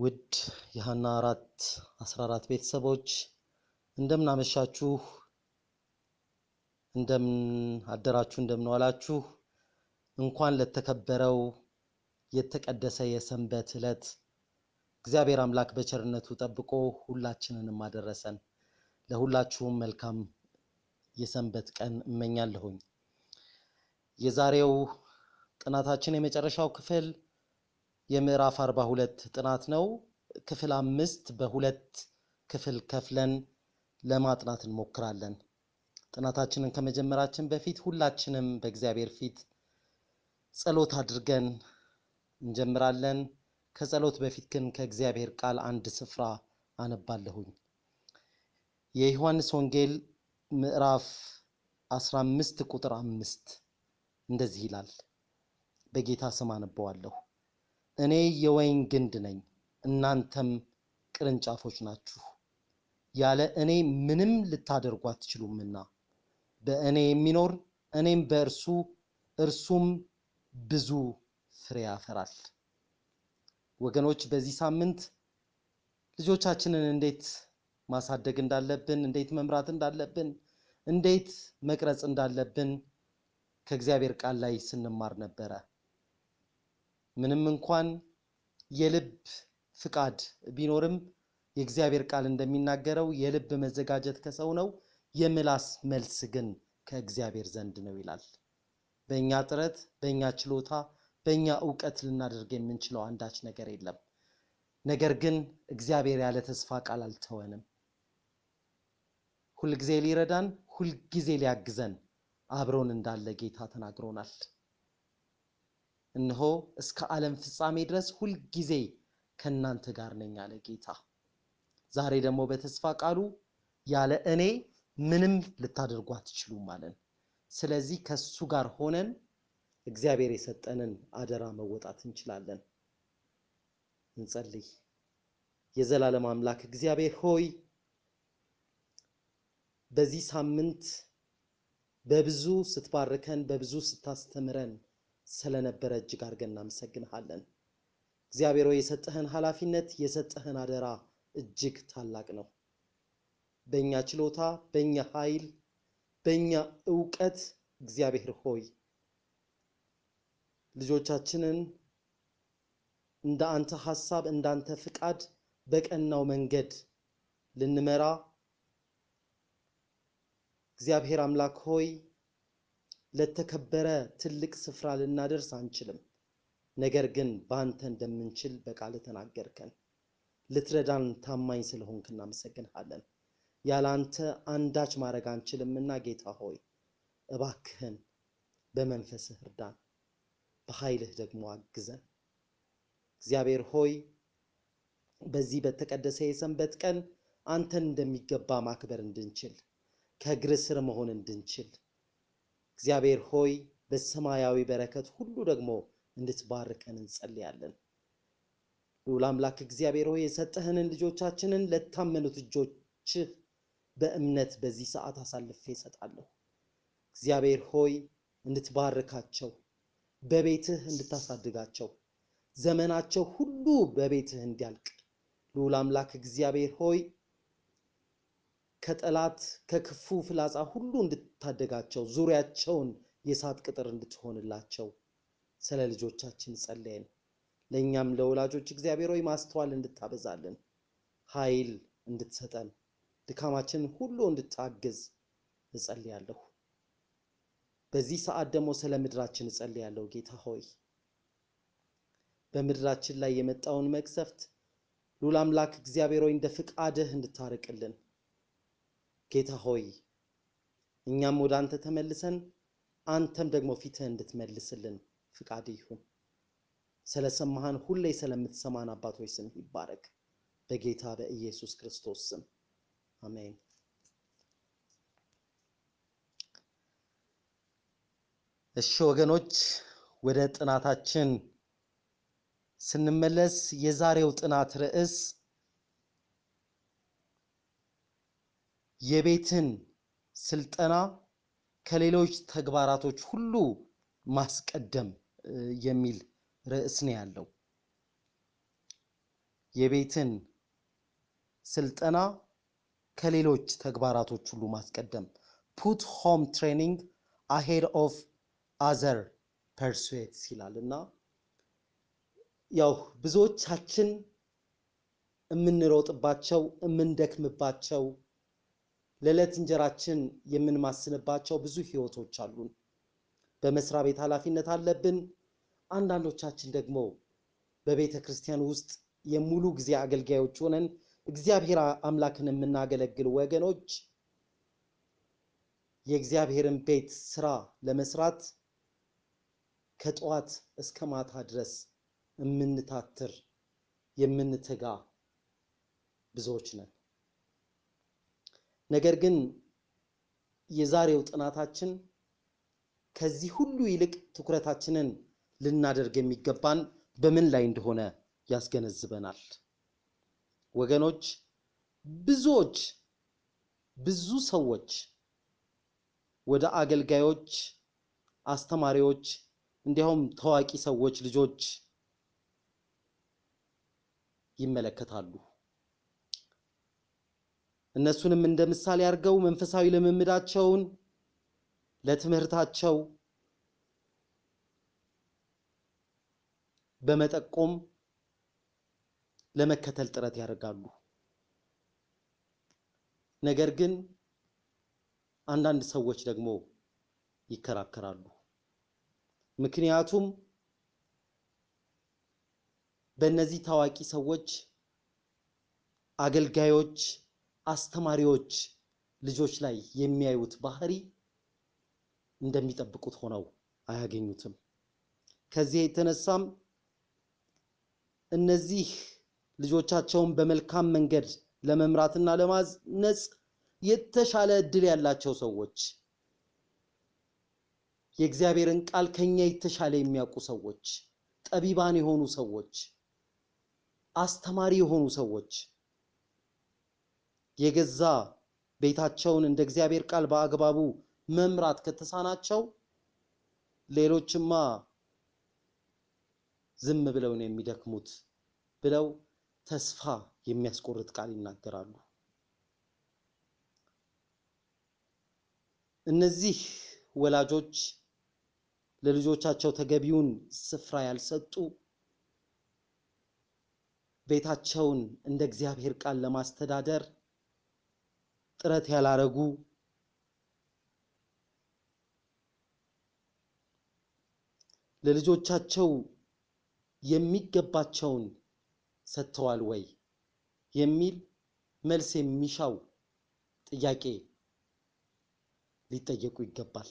ውድ የሀና አራት አስራ አራት ቤተሰቦች እንደምን አመሻችሁ፣ እንደምን አደራችሁ፣ እንደምን ዋላችሁ። እንኳን ለተከበረው የተቀደሰ የሰንበት ዕለት እግዚአብሔር አምላክ በቸርነቱ ጠብቆ ሁላችንንም አደረሰን። ለሁላችሁም መልካም የሰንበት ቀን እመኛለሁኝ። የዛሬው ጥናታችን የመጨረሻው ክፍል የምዕራፍ አርባ ሁለት ጥናት ነው። ክፍል አምስት በሁለት ክፍል ከፍለን ለማጥናት እንሞክራለን። ጥናታችንን ከመጀመራችን በፊት ሁላችንም በእግዚአብሔር ፊት ጸሎት አድርገን እንጀምራለን። ከጸሎት በፊት ግን ከእግዚአብሔር ቃል አንድ ስፍራ አነባለሁኝ። የዮሐንስ ወንጌል ምዕራፍ 15 ቁጥር አምስት እንደዚህ ይላል። በጌታ ስም አነበዋለሁ። እኔ የወይን ግንድ ነኝ፣ እናንተም ቅርንጫፎች ናችሁ። ያለ እኔ ምንም ልታደርጉ አትችሉምና በእኔ የሚኖር እኔም በእርሱ እርሱም ብዙ ፍሬ ያፈራል። ወገኖች በዚህ ሳምንት ልጆቻችንን እንዴት ማሳደግ እንዳለብን፣ እንዴት መምራት እንዳለብን፣ እንዴት መቅረጽ እንዳለብን ከእግዚአብሔር ቃል ላይ ስንማር ነበረ። ምንም እንኳን የልብ ፍቃድ ቢኖርም የእግዚአብሔር ቃል እንደሚናገረው የልብ መዘጋጀት ከሰው ነው፣ የምላስ መልስ ግን ከእግዚአብሔር ዘንድ ነው ይላል። በእኛ ጥረት፣ በእኛ ችሎታ፣ በእኛ እውቀት ልናደርግ የምንችለው አንዳች ነገር የለም። ነገር ግን እግዚአብሔር ያለ ተስፋ ቃል አልተወንም። ሁልጊዜ ሊረዳን፣ ሁልጊዜ ሊያግዘን አብሮን እንዳለ ጌታ ተናግሮናል። እነሆ እስከ ዓለም ፍጻሜ ድረስ ሁልጊዜ ከእናንተ ጋር ነኝ አለ ጌታ። ዛሬ ደግሞ በተስፋ ቃሉ ያለ እኔ ምንም ልታደርጉ አትችሉም አለን። ስለዚህ ከሱ ጋር ሆነን እግዚአብሔር የሰጠንን አደራ መወጣት እንችላለን። እንጸልይ። የዘላለም አምላክ እግዚአብሔር ሆይ በዚህ ሳምንት በብዙ ስትባርከን፣ በብዙ ስታስተምረን ስለነበረ እጅግ አድርገን እናመሰግንሃለን። እግዚአብሔር ሆይ የሰጠህን ኃላፊነት የሰጠህን አደራ እጅግ ታላቅ ነው። በእኛ ችሎታ፣ በእኛ ኃይል፣ በእኛ እውቀት እግዚአብሔር ሆይ ልጆቻችንን እንደ አንተ ሐሳብ እንደ አንተ ፍቃድ በቀናው መንገድ ልንመራ እግዚአብሔር አምላክ ሆይ ለተከበረ ትልቅ ስፍራ ልናደርስ አንችልም። ነገር ግን በአንተ እንደምንችል በቃል ተናገርከን። ልትረዳን ታማኝ ስለሆንክ እናመሰግንሃለን። ያለ አንተ አንዳች ማድረግ አንችልምና ጌታ ሆይ እባክህን በመንፈስህ እርዳን፣ በኃይልህ ደግሞ አግዘን። እግዚአብሔር ሆይ በዚህ በተቀደሰ የሰንበት ቀን አንተን እንደሚገባ ማክበር እንድንችል ከእግር ስር መሆን እንድንችል እግዚአብሔር ሆይ በሰማያዊ በረከት ሁሉ ደግሞ እንድትባርከን እንጸልያለን። ልዑል አምላክ እግዚአብሔር ሆይ የሰጠህንን ልጆቻችንን ለታመኑት እጆችህ በእምነት በዚህ ሰዓት አሳልፌ እሰጣለሁ። እግዚአብሔር ሆይ እንድትባርካቸው፣ በቤትህ እንድታሳድጋቸው፣ ዘመናቸው ሁሉ በቤትህ እንዲያልቅ ልዑል አምላክ እግዚአብሔር ሆይ ከጠላት ከክፉ ፍላጻ ሁሉ እንድታደጋቸው ዙሪያቸውን የእሳት ቅጥር እንድትሆንላቸው ስለ ልጆቻችን ጸለየን። ለእኛም ለወላጆች እግዚአብሔር ሆይ ማስተዋል እንድታበዛልን ኃይል እንድትሰጠን ድካማችንን ሁሉ እንድታግዝ እጸልያለሁ። በዚህ ሰዓት ደግሞ ስለ ምድራችን እጸልያለሁ። ጌታ ሆይ በምድራችን ላይ የመጣውን መቅሰፍት ልዑል አምላክ እግዚአብሔር ሆይ እንደ ፍቃድህ እንድታርቅልን ጌታ ሆይ እኛም ወደ አንተ ተመልሰን አንተም ደግሞ ፊትህ እንድትመልስልን ፍቃድ ይሁን። ስለሰማህን ሁሌ ስለምትሰማን አባቶች ስም ይባረክ። በጌታ በኢየሱስ ክርስቶስ ስም አሜን። እሺ ወገኖች ወደ ጥናታችን ስንመለስ የዛሬው ጥናት ርዕስ የቤትን ስልጠና ከሌሎች ተግባራቶች ሁሉ ማስቀደም የሚል ርዕስ ነው ያለው። የቤትን ስልጠና ከሌሎች ተግባራቶች ሁሉ ማስቀደም put home training ahead of other pursuits ይላል እና ያው ብዙዎቻችን የምንሮጥባቸው የምንደክምባቸው ለዕለት እንጀራችን የምንማስንባቸው ብዙ ህይወቶች አሉን። በመስሪያ ቤት ኃላፊነት አለብን። አንዳንዶቻችን ደግሞ በቤተ ክርስቲያን ውስጥ የሙሉ ጊዜ አገልጋዮች ሆነን እግዚአብሔር አምላክን የምናገለግል ወገኖች የእግዚአብሔርን ቤት ስራ ለመስራት ከጠዋት እስከ ማታ ድረስ የምንታትር የምንተጋ ብዙዎች ነን። ነገር ግን የዛሬው ጥናታችን ከዚህ ሁሉ ይልቅ ትኩረታችንን ልናደርግ የሚገባን በምን ላይ እንደሆነ ያስገነዝበናል። ወገኖች ብዙዎች ብዙ ሰዎች ወደ አገልጋዮች፣ አስተማሪዎች እንዲያውም ታዋቂ ሰዎች ልጆች ይመለከታሉ። እነሱንም እንደ ምሳሌ አድርገው መንፈሳዊ ልምምዳቸውን ለትምህርታቸው በመጠቆም ለመከተል ጥረት ያደርጋሉ። ነገር ግን አንዳንድ ሰዎች ደግሞ ይከራከራሉ። ምክንያቱም በእነዚህ ታዋቂ ሰዎች፣ አገልጋዮች፣ አስተማሪዎች ልጆች ላይ የሚያዩት ባህሪ እንደሚጠብቁት ሆነው አያገኙትም። ከዚህ የተነሳም እነዚህ ልጆቻቸውን በመልካም መንገድ ለመምራትና ለማነጽ የተሻለ እድል ያላቸው ሰዎች የእግዚአብሔርን ቃል ከኛ የተሻለ የሚያውቁ ሰዎች፣ ጠቢባን የሆኑ ሰዎች፣ አስተማሪ የሆኑ ሰዎች የገዛ ቤታቸውን እንደ እግዚአብሔር ቃል በአግባቡ መምራት ከተሳናቸው ሌሎችማ ዝም ብለው ነው የሚደክሙት ብለው ተስፋ የሚያስቆርጥ ቃል ይናገራሉ። እነዚህ ወላጆች ለልጆቻቸው ተገቢውን ስፍራ ያልሰጡ፣ ቤታቸውን እንደ እግዚአብሔር ቃል ለማስተዳደር ጥረት ያላረጉ ለልጆቻቸው የሚገባቸውን ሰጥተዋል ወይ የሚል መልስ የሚሻው ጥያቄ ሊጠየቁ ይገባል።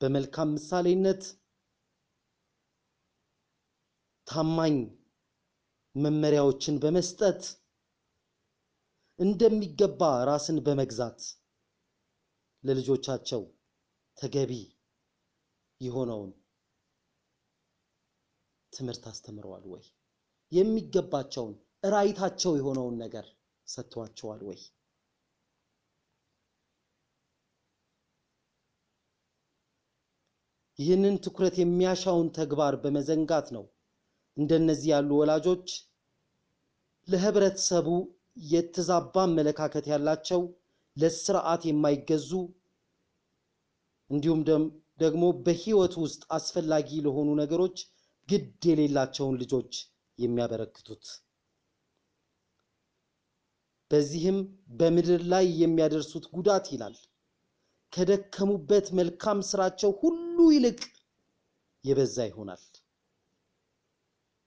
በመልካም ምሳሌነት ታማኝ መመሪያዎችን በመስጠት እንደሚገባ ራስን በመግዛት ለልጆቻቸው ተገቢ የሆነውን ትምህርት አስተምረዋል ወይ? የሚገባቸውን ራይታቸው የሆነውን ነገር ሰጥተዋቸዋል ወይ? ይህንን ትኩረት የሚያሻውን ተግባር በመዘንጋት ነው እንደነዚህ ያሉ ወላጆች ለህብረተሰቡ የተዛባ አመለካከት ያላቸው፣ ለስርዓት የማይገዙ እንዲሁም ደግሞ በህይወት ውስጥ አስፈላጊ ለሆኑ ነገሮች ግድ የሌላቸውን ልጆች የሚያበረክቱት። በዚህም በምድር ላይ የሚያደርሱት ጉዳት ይላል ከደከሙበት መልካም ስራቸው ሁሉ ይልቅ የበዛ ይሆናል።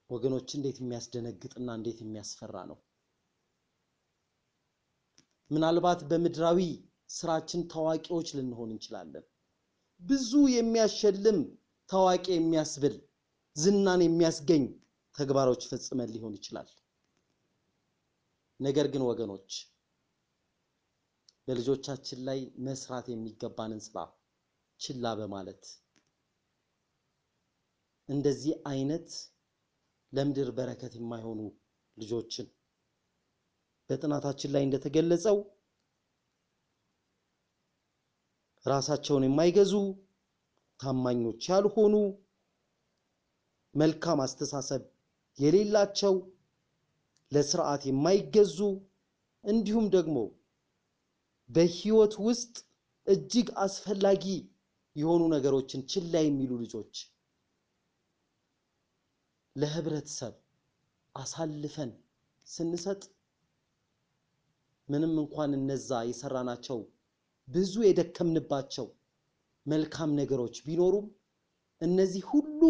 ወገኖች እንዴት የሚያስደነግጥና እንዴት የሚያስፈራ ነው! ምናልባት በምድራዊ ስራችን ታዋቂዎች ልንሆን እንችላለን። ብዙ የሚያሸልም ታዋቂ የሚያስብል ዝናን የሚያስገኝ ተግባሮች ፈጽመን ሊሆን ይችላል። ነገር ግን ወገኖች በልጆቻችን ላይ መስራት የሚገባንን ስራ ችላ በማለት እንደዚህ አይነት ለምድር በረከት የማይሆኑ ልጆችን በጥናታችን ላይ እንደተገለጸው ራሳቸውን የማይገዙ ታማኞች ያልሆኑ መልካም አስተሳሰብ የሌላቸው ለስርዓት የማይገዙ እንዲሁም ደግሞ በህይወት ውስጥ እጅግ አስፈላጊ የሆኑ ነገሮችን ችላ የሚሉ ልጆች ለህብረተሰብ አሳልፈን ስንሰጥ ምንም እንኳን እነዛ የሰራናቸው ብዙ የደከምንባቸው መልካም ነገሮች ቢኖሩም እነዚህ ሁሉ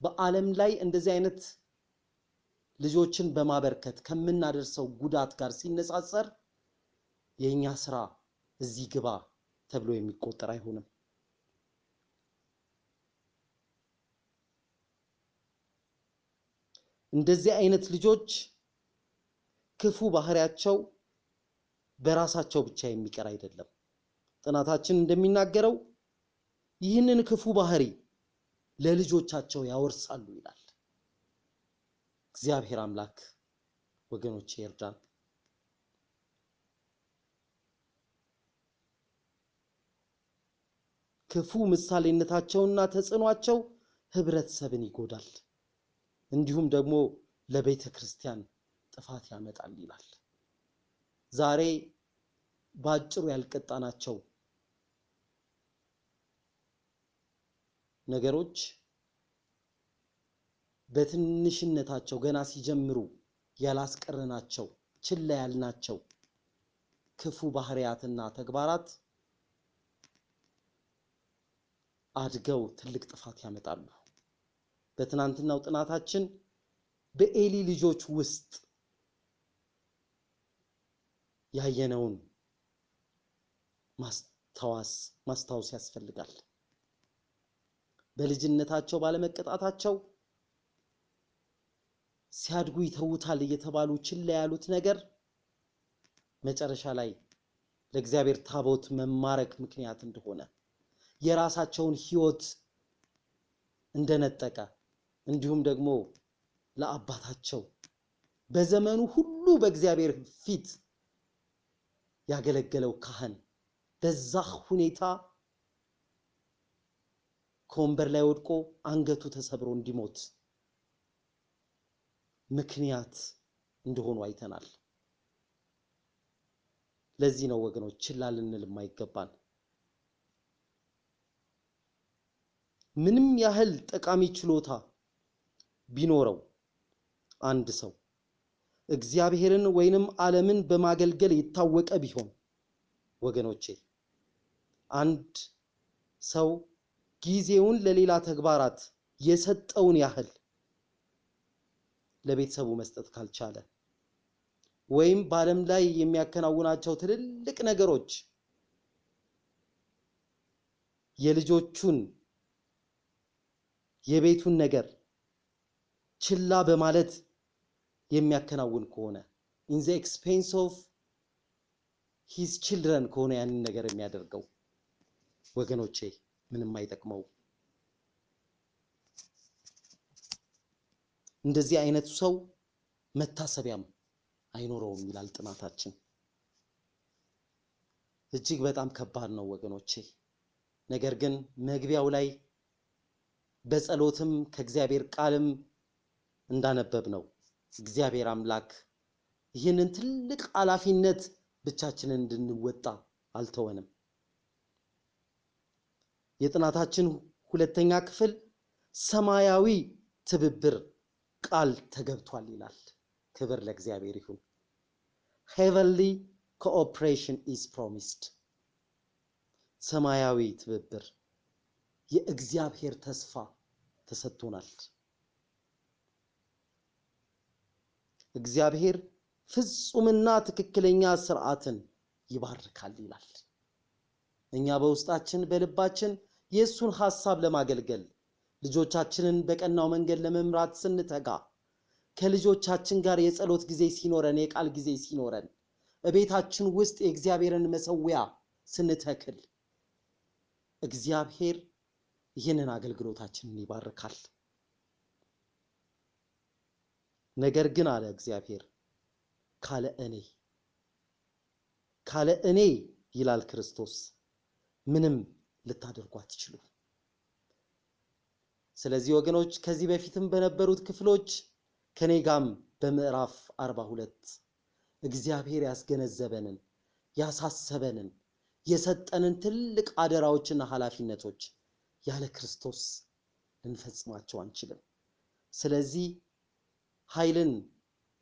በዓለም ላይ እንደዚህ አይነት ልጆችን በማበርከት ከምናደርሰው ጉዳት ጋር ሲነጻጸር የእኛ ስራ እዚህ ግባ ተብሎ የሚቆጠር አይሆንም። እንደዚህ አይነት ልጆች ክፉ ባህሪያቸው በራሳቸው ብቻ የሚቀር አይደለም። ጥናታችን እንደሚናገረው ይህንን ክፉ ባህሪ ለልጆቻቸው ያወርሳሉ ይላል። እግዚአብሔር አምላክ ወገኖቼ ይርዳን። ክፉ ምሳሌነታቸውና ተጽዕኗቸው ህብረተሰብን ይጎዳል፣ እንዲሁም ደግሞ ለቤተ ክርስቲያን ጥፋት ያመጣል ይላል። ዛሬ በአጭሩ ያልቀጣናቸው ነገሮች በትንሽነታቸው ገና ሲጀምሩ ያላስቀረናቸው ችላ ያልናቸው ክፉ ባህሪያትና ተግባራት አድገው ትልቅ ጥፋት ያመጣሉ። በትናንትናው ጥናታችን በኤሊ ልጆች ውስጥ ያየነውን ማስታወስ ማስታወስ ያስፈልጋል። በልጅነታቸው ባለመቀጣታቸው ሲያድጉ ይተውታል እየተባሉ ችላ ያሉት ነገር መጨረሻ ላይ ለእግዚአብሔር ታቦት መማረክ ምክንያት እንደሆነ የራሳቸውን ሕይወት እንደነጠቀ እንዲሁም ደግሞ ለአባታቸው በዘመኑ ሁሉ በእግዚአብሔር ፊት ያገለገለው ካህን በዛ ሁኔታ ከወንበር ላይ ወድቆ አንገቱ ተሰብሮ እንዲሞት ምክንያት እንደሆኑ አይተናል። ለዚህ ነው ወገኖች ችላ ልንል የማይገባን። ምንም ያህል ጠቃሚ ችሎታ ቢኖረው አንድ ሰው እግዚአብሔርን ወይንም ዓለምን በማገልገል የታወቀ ቢሆን ወገኖቼ አንድ ሰው ጊዜውን ለሌላ ተግባራት የሰጠውን ያህል ለቤተሰቡ መስጠት ካልቻለ ወይም በዓለም ላይ የሚያከናውናቸው ትልልቅ ነገሮች የልጆቹን የቤቱን ነገር ችላ በማለት የሚያከናውን ከሆነ in the expense of his children ከሆነ ያንን ነገር የሚያደርገው ወገኖቼ ምንም አይጠቅመው። እንደዚህ አይነቱ ሰው መታሰቢያም አይኖረውም ይላል ጥናታችን። እጅግ በጣም ከባድ ነው ወገኖቼ። ነገር ግን መግቢያው ላይ በጸሎትም ከእግዚአብሔር ቃልም እንዳነበብነው እግዚአብሔር አምላክ ይህንን ትልቅ ኃላፊነት ብቻችንን እንድንወጣ አልተወንም። የጥናታችን ሁለተኛ ክፍል ሰማያዊ ትብብር ቃል ተገብቷል ይላል። ክብር ለእግዚአብሔር ይሁን። heavenly cooperation is promised። ሰማያዊ ትብብር የእግዚአብሔር ተስፋ ተሰጥቶናል። እግዚአብሔር ፍጹምና ትክክለኛ ስርዓትን ይባርካል ይላል። እኛ በውስጣችን በልባችን የእሱን ሐሳብ ለማገልገል ልጆቻችንን በቀናው መንገድ ለመምራት ስንተጋ ከልጆቻችን ጋር የጸሎት ጊዜ ሲኖረን፣ የቃል ጊዜ ሲኖረን፣ በቤታችን ውስጥ የእግዚአብሔርን መሰዊያ ስንተክል እግዚአብሔር ይህንን አገልግሎታችንን ይባርካል። ነገር ግን አለ እግዚአብሔር ካለ እኔ ካለ እኔ ይላል ክርስቶስ ምንም ልታደርጉ አትችሉም። ስለዚህ ወገኖች ከዚህ በፊትም በነበሩት ክፍሎች ከኔ ጋም በምዕራፍ አርባ ሁለት እግዚአብሔር ያስገነዘበንን ያሳሰበንን የሰጠንን ትልቅ አደራዎችና ኃላፊነቶች ያለ ክርስቶስ ልንፈጽማቸው አንችልም። ስለዚህ ኃይልን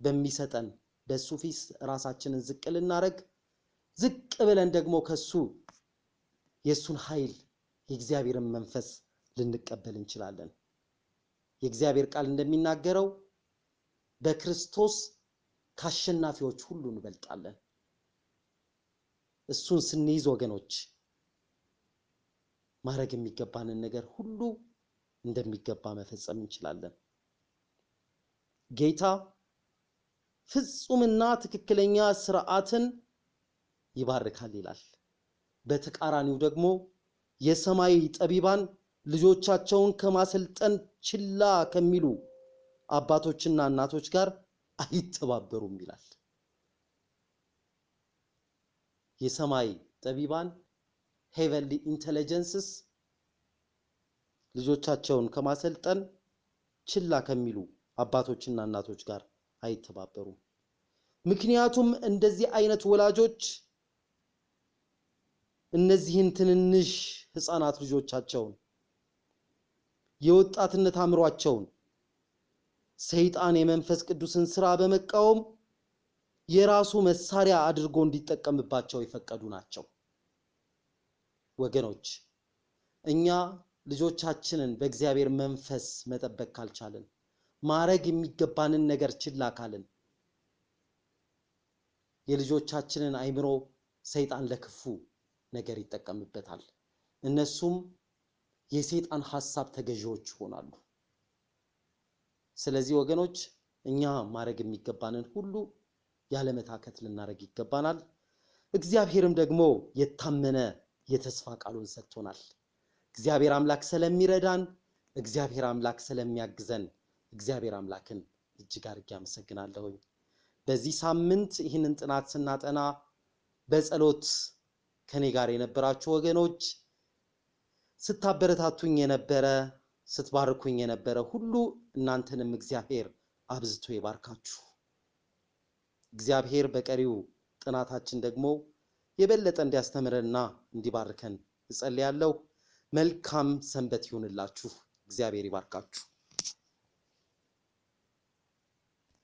በሚሰጠን በእሱ ፊት ራሳችንን ዝቅ ልናደርግ ዝቅ ብለን ደግሞ ከሱ የእሱን ኃይል የእግዚአብሔርን መንፈስ ልንቀበል እንችላለን። የእግዚአብሔር ቃል እንደሚናገረው በክርስቶስ ከአሸናፊዎች ሁሉ እንበልጣለን። እሱን ስንይዝ ወገኖች ማድረግ የሚገባንን ነገር ሁሉ እንደሚገባ መፈጸም እንችላለን። ጌታ ፍጹምና ትክክለኛ ስርዓትን ይባርካል ይላል። በተቃራኒው ደግሞ የሰማይ ጠቢባን ልጆቻቸውን ከማሰልጠን ችላ ከሚሉ አባቶችና እናቶች ጋር አይተባበሩም ይላል። የሰማይ ጠቢባን heavenly intelligences ልጆቻቸውን ከማሰልጠን ችላ ከሚሉ አባቶችና እናቶች ጋር አይተባበሩም። ምክንያቱም እንደዚህ አይነት ወላጆች እነዚህን ትንንሽ ህፃናት ልጆቻቸውን የወጣትነት አእምሯቸውን ሰይጣን የመንፈስ ቅዱስን ስራ በመቃወም የራሱ መሳሪያ አድርጎ እንዲጠቀምባቸው የፈቀዱ ናቸው። ወገኖች እኛ ልጆቻችንን በእግዚአብሔር መንፈስ መጠበቅ ካልቻልን፣ ማድረግ የሚገባንን ነገር ችላ ካልን የልጆቻችንን አእምሮ ሰይጣን ለክፉ ነገር ይጠቀምበታል። እነሱም የሰይጣን ሐሳብ ተገዢዎች ይሆናሉ። ስለዚህ ወገኖች እኛ ማድረግ የሚገባንን ሁሉ ያለመታከት ልናደርግ ይገባናል። እግዚአብሔርም ደግሞ የታመነ የተስፋ ቃሉን ሰጥቶናል። እግዚአብሔር አምላክ ስለሚረዳን፣ እግዚአብሔር አምላክ ስለሚያግዘን እግዚአብሔር አምላክን እጅግ አድርጌ አመሰግናለሁኝ። በዚህ ሳምንት ይህንን ጥናት ስናጠና በጸሎት ከኔ ጋር የነበራችሁ ወገኖች ስታበረታቱኝ የነበረ ስትባርኩኝ የነበረ ሁሉ እናንተንም እግዚአብሔር አብዝቶ ይባርካችሁ። እግዚአብሔር በቀሪው ጥናታችን ደግሞ የበለጠ እንዲያስተምረንና እንዲባርከን እጸልያለሁ። መልካም ሰንበት ይሁንላችሁ። እግዚአብሔር ይባርካችሁ።